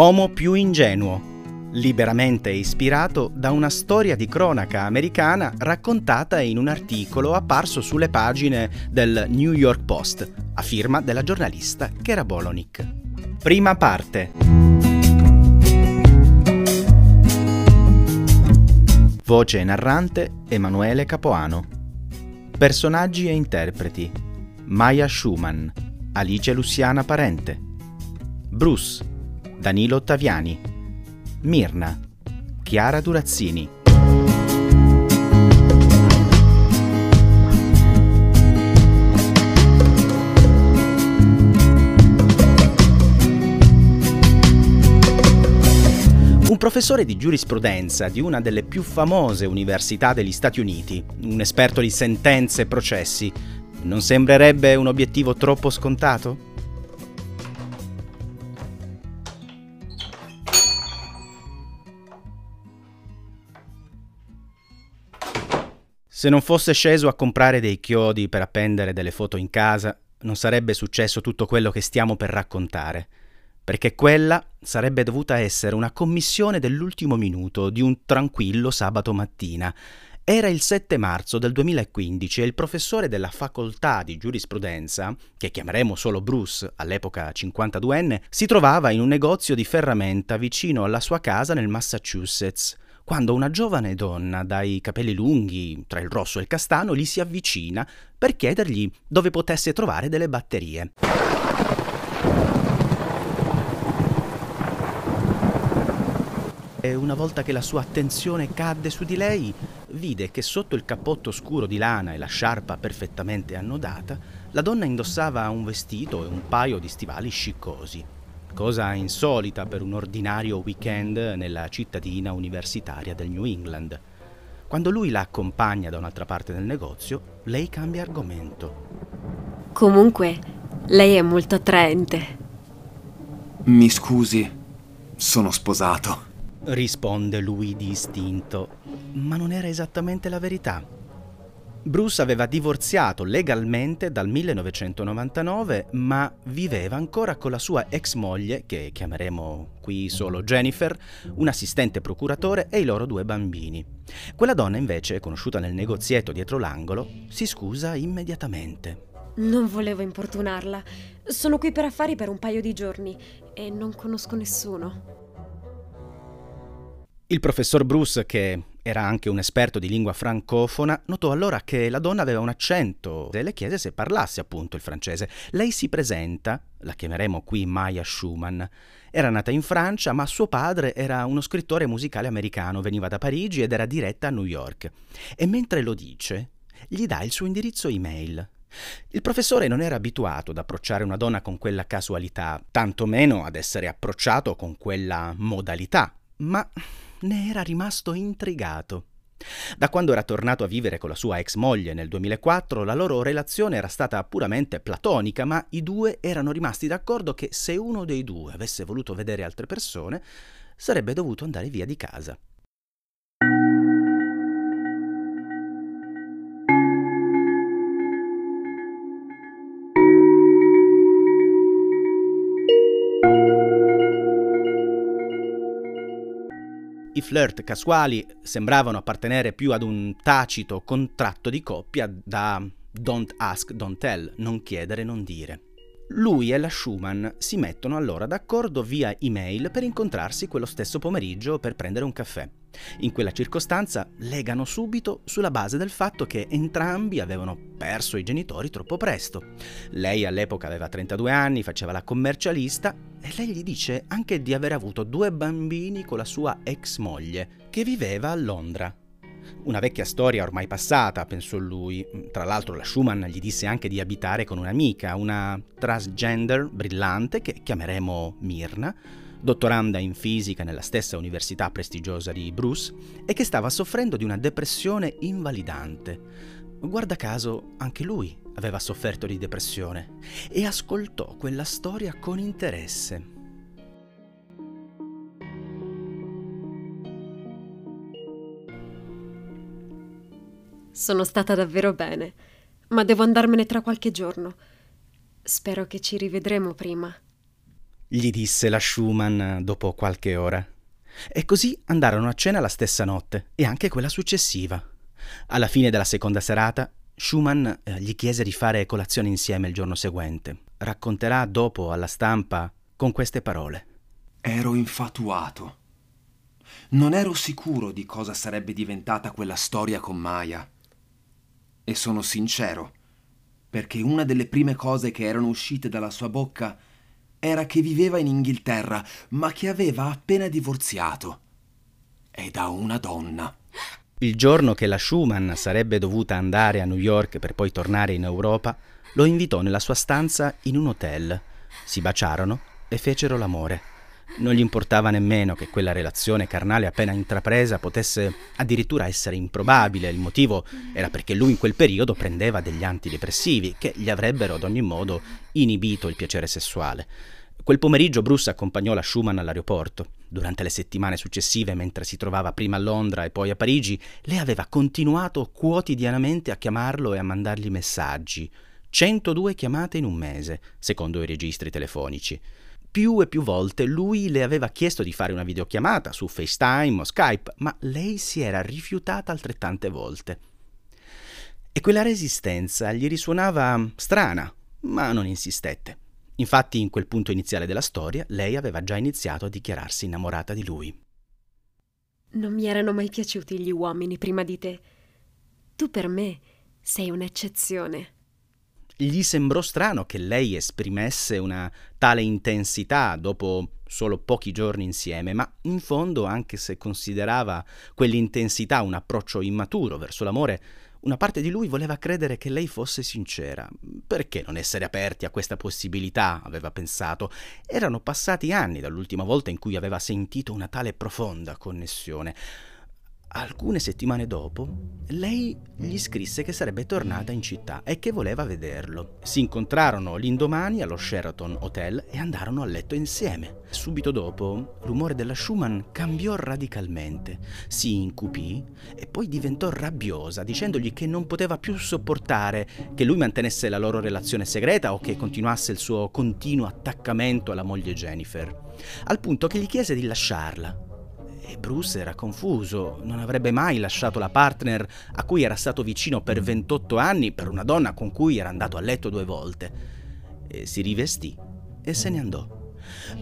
L'uomo più ingenuo, liberamente ispirato da una storia di cronaca americana raccontata in un articolo apparso sulle pagine del New York Post, a firma della giornalista Kera Bolonik. Prima parte. Voce narrante Emanuele Capoano. Personaggi e interpreti. Maya Schumann, Alice Luciana Parente. Bruce, Danilo Ottaviani. Mirna, Chiara Durazzini. Un professore di giurisprudenza di una delle più famose università degli Stati Uniti, un esperto di sentenze e processi, non sembrerebbe un obiettivo troppo scontato? Se non fosse sceso a comprare dei chiodi per appendere delle foto in casa, non sarebbe successo tutto quello che stiamo per raccontare, perché quella sarebbe dovuta essere una commissione dell'ultimo minuto di un tranquillo sabato mattina. Era il 7 marzo del 2015 e il professore della facoltà di giurisprudenza, che chiameremo solo Bruce, all'epoca 52enne, si trovava in un negozio di ferramenta vicino alla sua casa nel Massachusetts quando una giovane donna dai capelli lunghi, tra il rosso e il castano, gli si avvicina per chiedergli dove potesse trovare delle batterie. E una volta che la sua attenzione cadde su di lei, vide che sotto il cappotto scuro di lana e la sciarpa perfettamente annodata, la donna indossava un vestito e un paio di stivali sciccosi cosa insolita per un ordinario weekend nella cittadina universitaria del New England. Quando lui la accompagna da un'altra parte del negozio, lei cambia argomento. Comunque, lei è molto attraente. Mi scusi, sono sposato. Risponde lui di istinto, ma non era esattamente la verità. Bruce aveva divorziato legalmente dal 1999, ma viveva ancora con la sua ex moglie, che chiameremo qui solo Jennifer, un assistente procuratore e i loro due bambini. Quella donna invece, conosciuta nel negozietto dietro l'angolo, si scusa immediatamente. Non volevo importunarla. Sono qui per affari per un paio di giorni e non conosco nessuno. Il professor Bruce, che era anche un esperto di lingua francofona, notò allora che la donna aveva un accento e le chiese se parlasse appunto il francese. Lei si presenta, la chiameremo qui Maya Schumann. Era nata in Francia, ma suo padre era uno scrittore musicale americano, veniva da Parigi ed era diretta a New York. E mentre lo dice, gli dà il suo indirizzo email. Il professore non era abituato ad approcciare una donna con quella casualità, tantomeno ad essere approcciato con quella modalità, ma ne era rimasto intrigato. Da quando era tornato a vivere con la sua ex moglie nel 2004, la loro relazione era stata puramente platonica, ma i due erano rimasti d'accordo che se uno dei due avesse voluto vedere altre persone, sarebbe dovuto andare via di casa. I flirt casuali sembravano appartenere più ad un tacito contratto di coppia da don't ask, don't tell, non chiedere, non dire. Lui e la Schumann si mettono allora d'accordo via email per incontrarsi quello stesso pomeriggio per prendere un caffè. In quella circostanza legano subito sulla base del fatto che entrambi avevano perso i genitori troppo presto. Lei all'epoca aveva 32 anni, faceva la commercialista e lei gli dice anche di aver avuto due bambini con la sua ex moglie, che viveva a Londra. Una vecchia storia ormai passata, pensò lui. Tra l'altro la Schumann gli disse anche di abitare con un'amica, una transgender brillante che chiameremo Mirna, dottoranda in fisica nella stessa università prestigiosa di Bruce e che stava soffrendo di una depressione invalidante. Guarda caso, anche lui aveva sofferto di depressione e ascoltò quella storia con interesse. Sono stata davvero bene, ma devo andarmene tra qualche giorno. Spero che ci rivedremo prima. gli disse la Schumann dopo qualche ora. E così andarono a cena la stessa notte e anche quella successiva. Alla fine della seconda serata, Schumann eh, gli chiese di fare colazione insieme il giorno seguente. Racconterà dopo alla stampa con queste parole. Ero infatuato. Non ero sicuro di cosa sarebbe diventata quella storia con Maya. E sono sincero, perché una delle prime cose che erano uscite dalla sua bocca era che viveva in Inghilterra, ma che aveva appena divorziato. E da una donna. Il giorno che la Schumann sarebbe dovuta andare a New York per poi tornare in Europa, lo invitò nella sua stanza in un hotel. Si baciarono e fecero l'amore. Non gli importava nemmeno che quella relazione carnale appena intrapresa potesse addirittura essere improbabile. Il motivo era perché lui in quel periodo prendeva degli antidepressivi che gli avrebbero ad ogni modo inibito il piacere sessuale. Quel pomeriggio Bruce accompagnò la Schumann all'aeroporto. Durante le settimane successive, mentre si trovava prima a Londra e poi a Parigi, lei aveva continuato quotidianamente a chiamarlo e a mandargli messaggi. 102 chiamate in un mese, secondo i registri telefonici. Più e più volte lui le aveva chiesto di fare una videochiamata su FaceTime o Skype, ma lei si era rifiutata altrettante volte. E quella resistenza gli risuonava strana, ma non insistette. Infatti, in quel punto iniziale della storia, lei aveva già iniziato a dichiararsi innamorata di lui. Non mi erano mai piaciuti gli uomini prima di te. Tu per me sei un'eccezione gli sembrò strano che lei esprimesse una tale intensità dopo solo pochi giorni insieme, ma in fondo, anche se considerava quell'intensità un approccio immaturo verso l'amore, una parte di lui voleva credere che lei fosse sincera. Perché non essere aperti a questa possibilità? aveva pensato. Erano passati anni dall'ultima volta in cui aveva sentito una tale profonda connessione. Alcune settimane dopo, lei gli scrisse che sarebbe tornata in città e che voleva vederlo. Si incontrarono l'indomani allo Sheraton Hotel e andarono a letto insieme. Subito dopo, l'umore della Schumann cambiò radicalmente, si incupì e poi diventò rabbiosa, dicendogli che non poteva più sopportare che lui mantenesse la loro relazione segreta o che continuasse il suo continuo attaccamento alla moglie Jennifer, al punto che gli chiese di lasciarla e Bruce era confuso, non avrebbe mai lasciato la partner a cui era stato vicino per 28 anni per una donna con cui era andato a letto due volte. E si rivestì e se ne andò.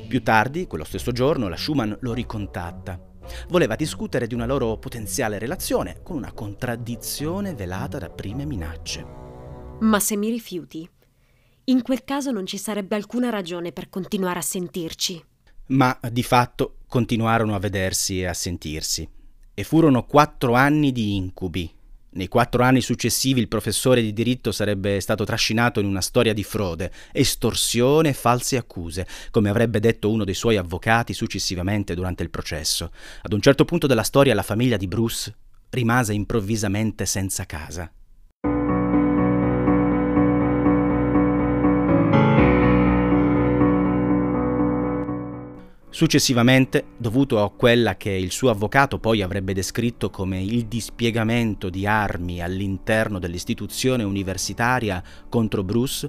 Più tardi, quello stesso giorno, la Schumann lo ricontatta. Voleva discutere di una loro potenziale relazione con una contraddizione velata da prime minacce. Ma se mi rifiuti, in quel caso non ci sarebbe alcuna ragione per continuare a sentirci ma di fatto continuarono a vedersi e a sentirsi. E furono quattro anni di incubi. Nei quattro anni successivi il professore di diritto sarebbe stato trascinato in una storia di frode, estorsione e false accuse, come avrebbe detto uno dei suoi avvocati successivamente durante il processo. Ad un certo punto della storia la famiglia di Bruce rimase improvvisamente senza casa. Successivamente, dovuto a quella che il suo avvocato poi avrebbe descritto come il dispiegamento di armi all'interno dell'istituzione universitaria contro Bruce,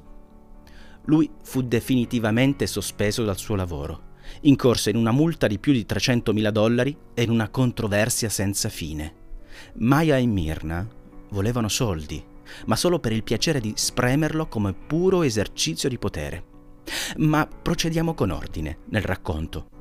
lui fu definitivamente sospeso dal suo lavoro, incorse in una multa di più di 300.000 dollari e in una controversia senza fine. Maya e Mirna volevano soldi, ma solo per il piacere di spremerlo come puro esercizio di potere. Ma procediamo con ordine nel racconto.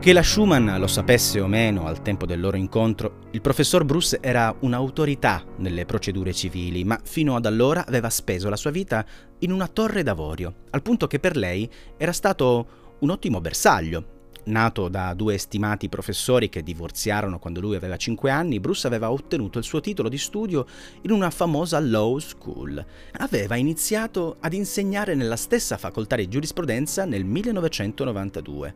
Che la Schumann lo sapesse o meno al tempo del loro incontro, il professor Bruce era un'autorità nelle procedure civili, ma fino ad allora aveva speso la sua vita in una torre d'avorio, al punto che per lei era stato un ottimo bersaglio, Nato da due stimati professori che divorziarono quando lui aveva 5 anni, Bruce aveva ottenuto il suo titolo di studio in una famosa law school. Aveva iniziato ad insegnare nella stessa facoltà di giurisprudenza nel 1992.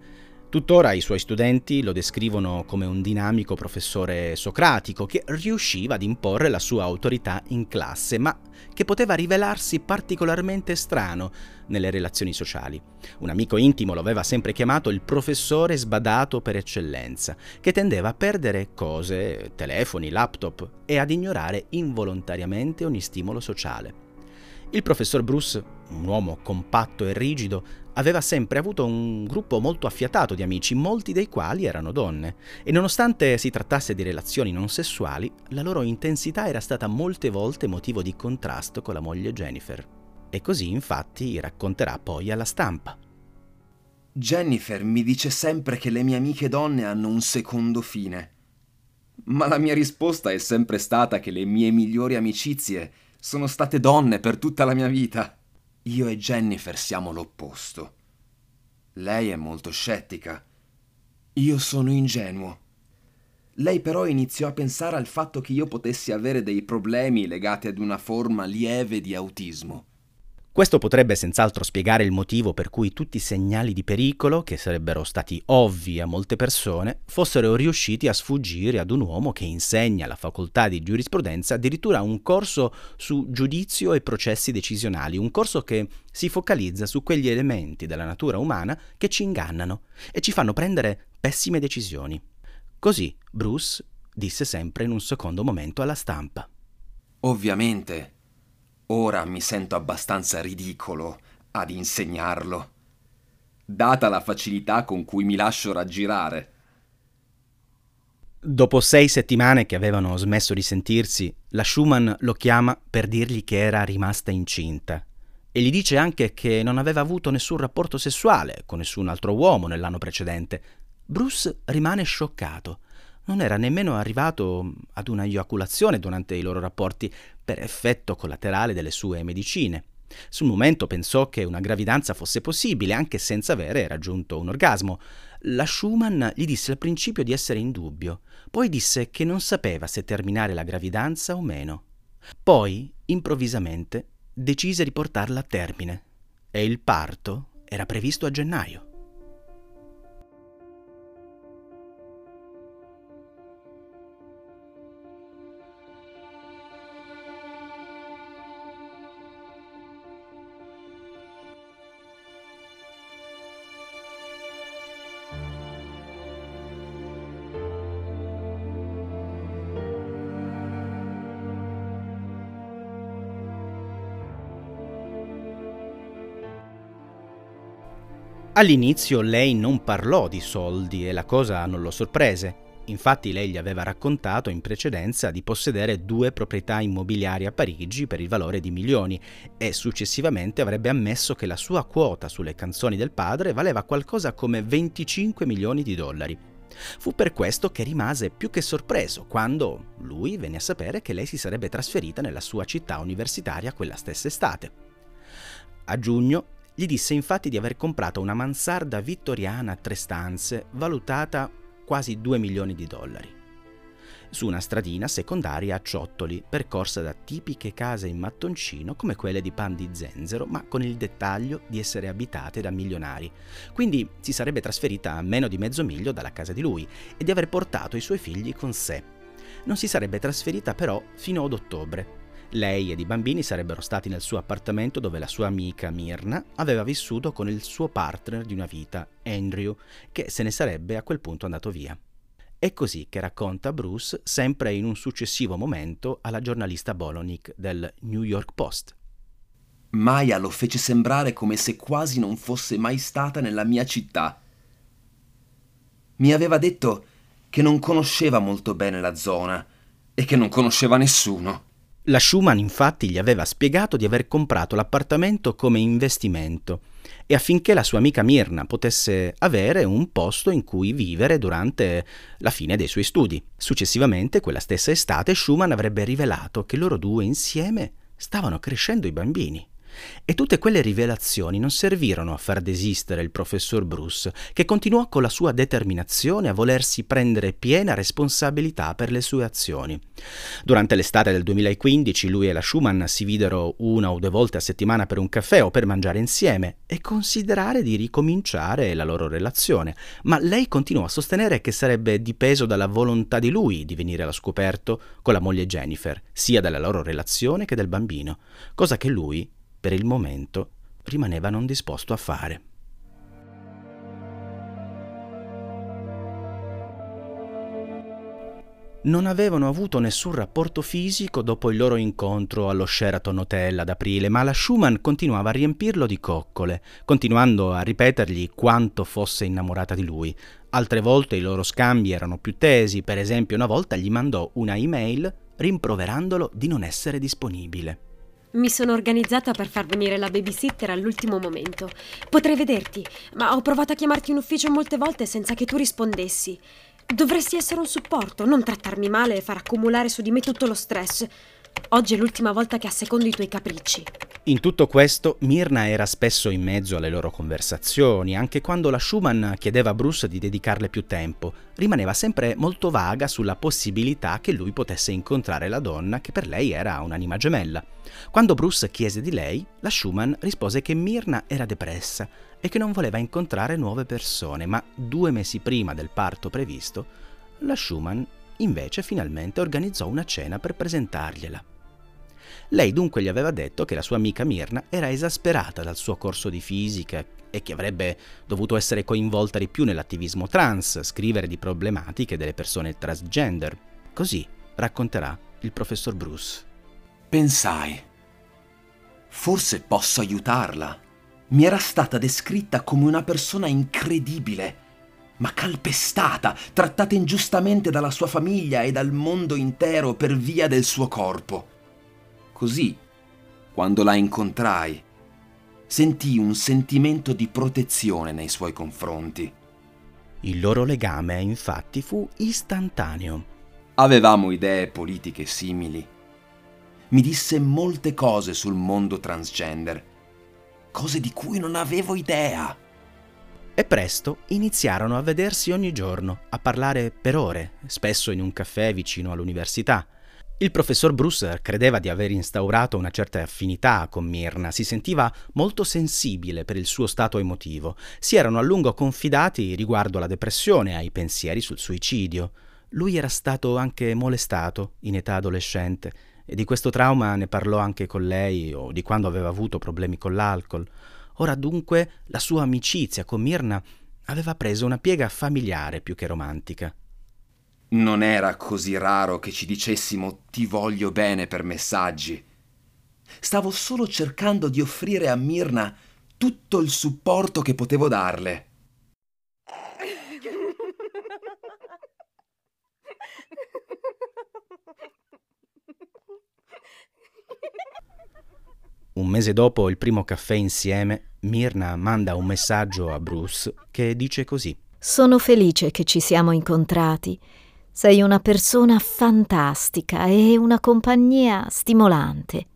Tuttora i suoi studenti lo descrivono come un dinamico professore socratico che riusciva ad imporre la sua autorità in classe, ma che poteva rivelarsi particolarmente strano nelle relazioni sociali. Un amico intimo lo aveva sempre chiamato il professore sbadato per eccellenza, che tendeva a perdere cose, telefoni, laptop e ad ignorare involontariamente ogni stimolo sociale. Il professor Bruce, un uomo compatto e rigido, aveva sempre avuto un gruppo molto affiatato di amici, molti dei quali erano donne, e nonostante si trattasse di relazioni non sessuali, la loro intensità era stata molte volte motivo di contrasto con la moglie Jennifer. E così infatti racconterà poi alla stampa. Jennifer mi dice sempre che le mie amiche donne hanno un secondo fine. Ma la mia risposta è sempre stata che le mie migliori amicizie sono state donne per tutta la mia vita. Io e Jennifer siamo l'opposto. Lei è molto scettica. Io sono ingenuo. Lei però iniziò a pensare al fatto che io potessi avere dei problemi legati ad una forma lieve di autismo. Questo potrebbe senz'altro spiegare il motivo per cui tutti i segnali di pericolo, che sarebbero stati ovvi a molte persone, fossero riusciti a sfuggire ad un uomo che insegna alla facoltà di giurisprudenza addirittura un corso su giudizio e processi decisionali, un corso che si focalizza su quegli elementi della natura umana che ci ingannano e ci fanno prendere pessime decisioni. Così Bruce disse sempre in un secondo momento alla stampa. Ovviamente Ora mi sento abbastanza ridicolo ad insegnarlo, data la facilità con cui mi lascio raggirare. Dopo sei settimane che avevano smesso di sentirsi, la Schumann lo chiama per dirgli che era rimasta incinta e gli dice anche che non aveva avuto nessun rapporto sessuale con nessun altro uomo nell'anno precedente. Bruce rimane scioccato non era nemmeno arrivato ad una eiaculazione durante i loro rapporti per effetto collaterale delle sue medicine. Sul momento pensò che una gravidanza fosse possibile anche senza avere raggiunto un orgasmo. La Schumann gli disse al principio di essere in dubbio, poi disse che non sapeva se terminare la gravidanza o meno. Poi, improvvisamente, decise di portarla a termine e il parto era previsto a gennaio. All'inizio lei non parlò di soldi e la cosa non lo sorprese. Infatti lei gli aveva raccontato in precedenza di possedere due proprietà immobiliari a Parigi per il valore di milioni e successivamente avrebbe ammesso che la sua quota sulle canzoni del padre valeva qualcosa come 25 milioni di dollari. Fu per questo che rimase più che sorpreso quando lui venne a sapere che lei si sarebbe trasferita nella sua città universitaria quella stessa estate. A giugno gli disse infatti di aver comprato una mansarda vittoriana a tre stanze valutata quasi 2 milioni di dollari, su una stradina secondaria a ciottoli, percorsa da tipiche case in mattoncino come quelle di Pan di Zenzero, ma con il dettaglio di essere abitate da milionari. Quindi si sarebbe trasferita a meno di mezzo miglio dalla casa di lui e di aver portato i suoi figli con sé. Non si sarebbe trasferita però fino ad ottobre, lei ed i bambini sarebbero stati nel suo appartamento dove la sua amica Mirna aveva vissuto con il suo partner di una vita, Andrew, che se ne sarebbe a quel punto andato via. È così che racconta Bruce sempre in un successivo momento alla giornalista Bolonic del New York Post. Maya lo fece sembrare come se quasi non fosse mai stata nella mia città. Mi aveva detto che non conosceva molto bene la zona e che non conosceva nessuno. La Schumann infatti gli aveva spiegato di aver comprato l'appartamento come investimento e affinché la sua amica Mirna potesse avere un posto in cui vivere durante la fine dei suoi studi. Successivamente, quella stessa estate, Schumann avrebbe rivelato che loro due insieme stavano crescendo i bambini E tutte quelle rivelazioni non servirono a far desistere il professor Bruce, che continuò con la sua determinazione a volersi prendere piena responsabilità per le sue azioni. Durante l'estate del 2015 lui e la Schumann si videro una o due volte a settimana per un caffè o per mangiare insieme e considerare di ricominciare la loro relazione, ma lei continuò a sostenere che sarebbe dipeso dalla volontà di lui di venire allo scoperto con la moglie Jennifer, sia della loro relazione che del bambino, cosa che lui per il momento rimaneva non disposto a fare. Non avevano avuto nessun rapporto fisico dopo il loro incontro allo Sheraton Hotel ad aprile, ma la Schumann continuava a riempirlo di coccole, continuando a ripetergli quanto fosse innamorata di lui. Altre volte i loro scambi erano più tesi, per esempio una volta gli mandò una email rimproverandolo di non essere disponibile. Mi sono organizzata per far venire la babysitter all'ultimo momento. Potrei vederti, ma ho provato a chiamarti in ufficio molte volte senza che tu rispondessi. Dovresti essere un supporto, non trattarmi male e far accumulare su di me tutto lo stress. Oggi è l'ultima volta che assecondo i tuoi capricci. In tutto questo, Mirna era spesso in mezzo alle loro conversazioni, anche quando la Schumann chiedeva a Bruce di dedicarle più tempo. Rimaneva sempre molto vaga sulla possibilità che lui potesse incontrare la donna che per lei era un'anima gemella. Quando Bruce chiese di lei, la Schumann rispose che Mirna era depressa e che non voleva incontrare nuove persone, ma due mesi prima del parto previsto, la Schumann invece finalmente organizzò una cena per presentargliela. Lei dunque gli aveva detto che la sua amica Mirna era esasperata dal suo corso di fisica e che avrebbe dovuto essere coinvolta di più nell'attivismo trans, scrivere di problematiche delle persone transgender. Così racconterà il professor Bruce. Pensai, forse posso aiutarla. Mi era stata descritta come una persona incredibile, ma calpestata, trattata ingiustamente dalla sua famiglia e dal mondo intero per via del suo corpo. Così, quando la incontrai, sentii un sentimento di protezione nei suoi confronti. Il loro legame, infatti, fu istantaneo. Avevamo idee politiche simili mi disse molte cose sul mondo transgender, cose di cui non avevo idea. E presto iniziarono a vedersi ogni giorno, a parlare per ore, spesso in un caffè vicino all'università. Il professor Bruce credeva di aver instaurato una certa affinità con Mirna, si sentiva molto sensibile per il suo stato emotivo, si erano a lungo confidati riguardo alla depressione ai pensieri sul suicidio. Lui era stato anche molestato in età adolescente e di questo trauma ne parlò anche con lei o di quando aveva avuto problemi con l'alcol. Ora dunque la sua amicizia con Mirna aveva preso una piega familiare più che romantica. Non era così raro che ci dicessimo ti voglio bene per messaggi. Stavo solo cercando di offrire a Mirna tutto il supporto che potevo darle. Un mese dopo il primo caffè insieme, Mirna manda un messaggio a Bruce che dice così. Sono felice che ci siamo incontrati. Sei una persona fantastica e una compagnia stimolante.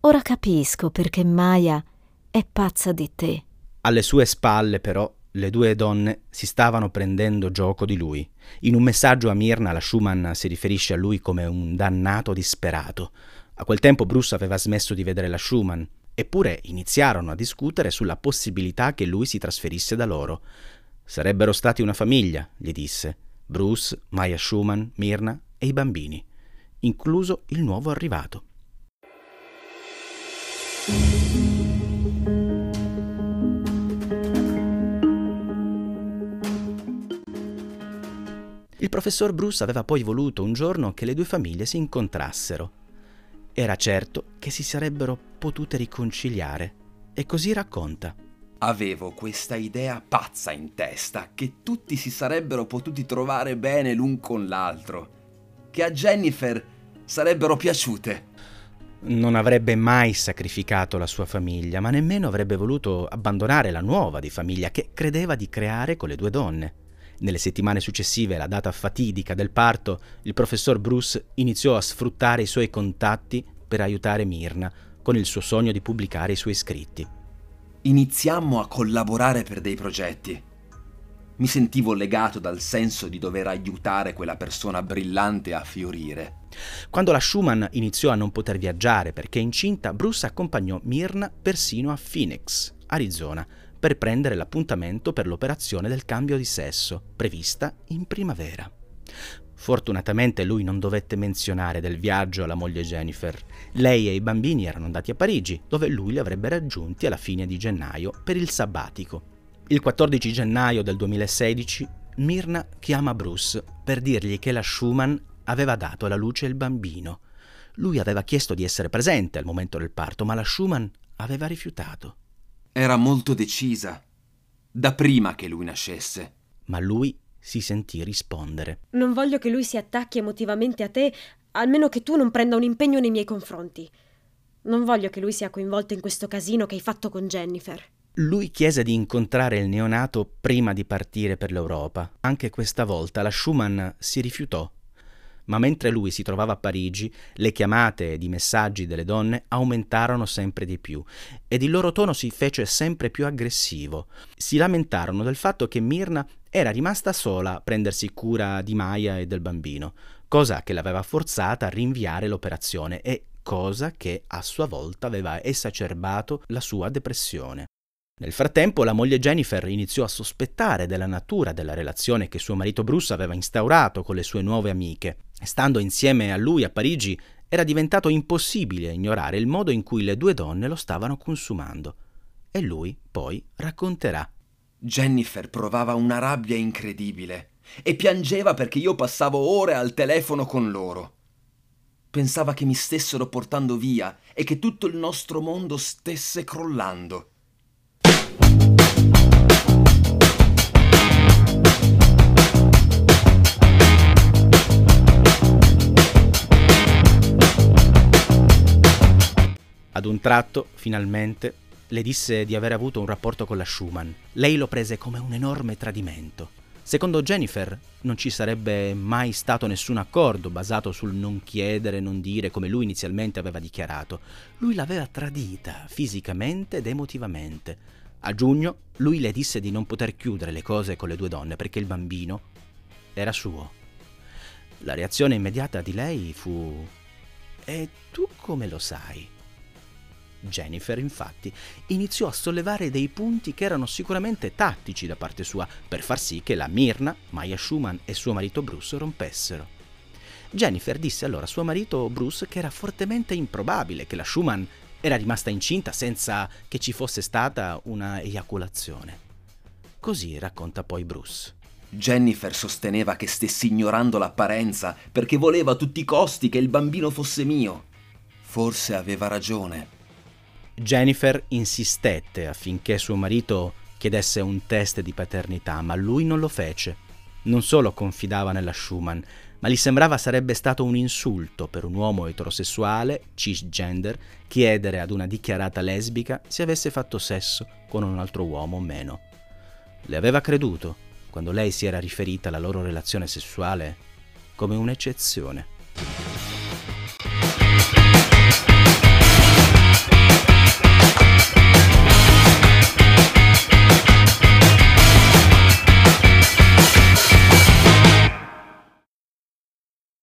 Ora capisco perché Maya è pazza di te. Alle sue spalle, però, le due donne si stavano prendendo gioco di lui. In un messaggio a Mirna, la Schumann si riferisce a lui come un dannato disperato. A quel tempo Bruce aveva smesso di vedere la Schumann, eppure iniziarono a discutere sulla possibilità che lui si trasferisse da loro. Sarebbero stati una famiglia, gli disse. Bruce, Maya Schumann, Mirna e i bambini, incluso il nuovo arrivato. Il professor Bruce aveva poi voluto un giorno che le due famiglie si incontrassero era certo che si sarebbero potute riconciliare e così racconta. Avevo questa idea pazza in testa che tutti si sarebbero potuti trovare bene l'un con l'altro, che a Jennifer sarebbero piaciute. Non avrebbe mai sacrificato la sua famiglia, ma nemmeno avrebbe voluto abbandonare la nuova di famiglia che credeva di creare con le due donne. Nelle settimane successive alla data fatidica del parto, il professor Bruce iniziò a sfruttare i suoi contatti per aiutare Mirna, con il suo sogno di pubblicare i suoi scritti. Iniziammo a collaborare per dei progetti. Mi sentivo legato dal senso di dover aiutare quella persona brillante a fiorire. Quando la Schumann iniziò a non poter viaggiare perché incinta, Bruce accompagnò Mirna persino a Phoenix, Arizona, per prendere l'appuntamento per l'operazione del cambio di sesso, prevista in primavera. Fortunatamente lui non dovette menzionare del viaggio alla moglie Jennifer. Lei e i bambini erano andati a Parigi, dove lui li avrebbe raggiunti alla fine di gennaio per il sabbatico. Il 14 gennaio del 2016 Mirna chiama Bruce per dirgli che la Schumann aveva dato alla luce il bambino. Lui aveva chiesto di essere presente al momento del parto, ma la Schumann aveva rifiutato. Era molto decisa, da prima che lui nascesse. Ma lui si sentì rispondere. Non voglio che lui si attacchi emotivamente a te, almeno che tu non prenda un impegno nei miei confronti. Non voglio che lui sia coinvolto in questo casino che hai fatto con Jennifer. Lui chiese di incontrare il neonato prima di partire per l'Europa. Anche questa volta la Schumann si rifiutò ma mentre lui si trovava a Parigi, le chiamate ed i messaggi delle donne aumentarono sempre di più ed il loro tono si fece sempre più aggressivo. Si lamentarono del fatto che Mirna era rimasta sola a prendersi cura di Maya e del bambino, cosa che l'aveva forzata a rinviare l'operazione e cosa che a sua volta aveva esacerbato la sua depressione. Nel frattempo la moglie Jennifer iniziò a sospettare della natura della relazione che suo marito Bruce aveva instaurato con le sue nuove amiche. Stando insieme a lui a Parigi era diventato impossibile ignorare il modo in cui le due donne lo stavano consumando. E lui poi racconterà. Jennifer provava una rabbia incredibile e piangeva perché io passavo ore al telefono con loro. Pensava che mi stessero portando via e che tutto il nostro mondo stesse crollando. Ad un tratto, finalmente, le disse di aver avuto un rapporto con la Schumann. Lei lo prese come un enorme tradimento. Secondo Jennifer non ci sarebbe mai stato nessun accordo basato sul non chiedere, non dire come lui inizialmente aveva dichiarato. Lui l'aveva tradita fisicamente ed emotivamente. A giugno lui le disse di non poter chiudere le cose con le due donne perché il bambino era suo. La reazione immediata di lei fu E tu come lo sai? Jennifer, infatti, iniziò a sollevare dei punti che erano sicuramente tattici da parte sua per far sì che la Mirna, Maya Schumann e suo marito Bruce rompessero. Jennifer disse allora a suo marito Bruce che era fortemente improbabile che la Schumann era rimasta incinta senza che ci fosse stata una eiaculazione. Così racconta poi Bruce. Jennifer sosteneva che stessi ignorando l'apparenza perché voleva a tutti i costi che il bambino fosse mio. Forse aveva ragione. Jennifer insistette affinché suo marito chiedesse un test di paternità, ma lui non lo fece. Non solo confidava nella Schumann, ma gli sembrava sarebbe stato un insulto per un uomo eterosessuale, cisgender, chiedere ad una dichiarata lesbica se avesse fatto sesso con un altro uomo o meno. Le aveva creduto quando lei si era riferita alla loro relazione sessuale come un'eccezione.